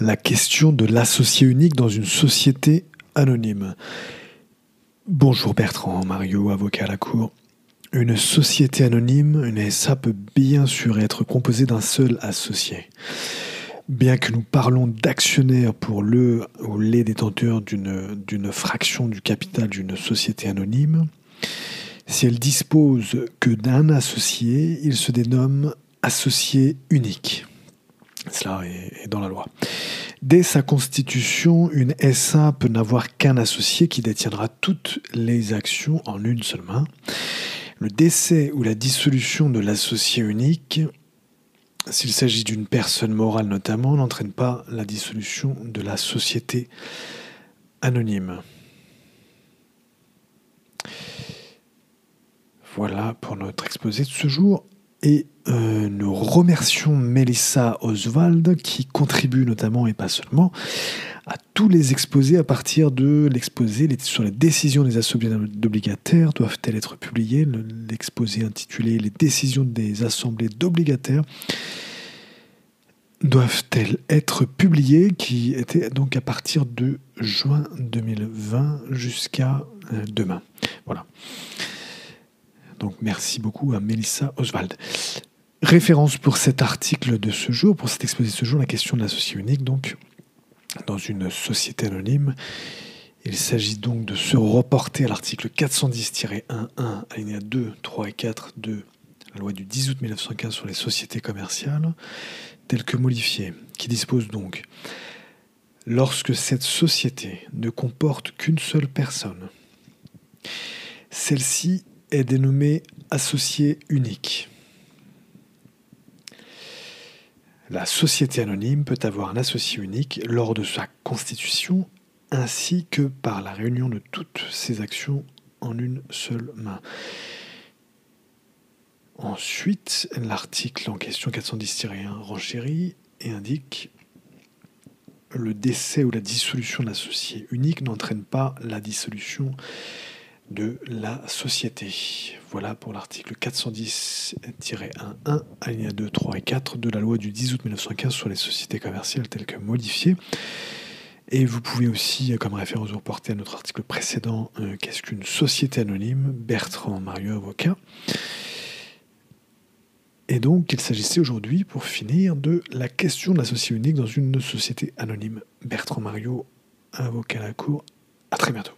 la question de l'associé unique dans une société anonyme. Bonjour Bertrand, Mario, avocat à la Cour. Une société anonyme, une SA peut bien sûr être composée d'un seul associé. Bien que nous parlons d'actionnaires pour le ou les détenteurs d'une fraction du capital d'une société anonyme, si elle dispose que d'un associé, il se dénomme associé unique. Cela est dans la loi. Dès sa constitution, une SA peut n'avoir qu'un associé qui détiendra toutes les actions en une seule main. Le décès ou la dissolution de l'associé unique, s'il s'agit d'une personne morale notamment, n'entraîne pas la dissolution de la société anonyme. Voilà pour notre exposé de ce jour. Et euh, nous remercions Melissa Oswald qui contribue notamment et pas seulement à tous les exposés à partir de l'exposé sur les décisions des assemblées d'obligataires doivent-elles être publiées L'exposé intitulé Les décisions des assemblées d'obligataires doivent-elles être publiées qui était donc à partir de juin 2020 jusqu'à euh, demain. Voilà. Donc merci beaucoup à Melissa Oswald. Référence pour cet article de ce jour, pour cet exposé de ce jour, la question de l'associé unique, donc dans une société anonyme. Il s'agit donc de se reporter à l'article 410-1.1, alinéa 2, 3 et 4 de la loi du 10 août 1915 sur les sociétés commerciales, tel que modifié, qui dispose donc lorsque cette société ne comporte qu'une seule personne, celle-ci est dénommé associé unique. La société anonyme peut avoir un associé unique lors de sa constitution ainsi que par la réunion de toutes ses actions en une seule main. Ensuite, l'article en question 410-1 renchérit et indique le décès ou la dissolution de l'associé unique n'entraîne pas la dissolution de la société. Voilà pour l'article 410-1.1, alinéa 2, 3 et 4 de la loi du 10 août 1915 sur les sociétés commerciales telles que modifiées. Et vous pouvez aussi, comme référence, vous reporter à notre article précédent, euh, qu'est-ce qu'une société anonyme, Bertrand Mario Avocat. Et donc, il s'agissait aujourd'hui, pour finir, de la question de l'associé unique dans une société anonyme. Bertrand Mario, avocat à la Cour. À très bientôt.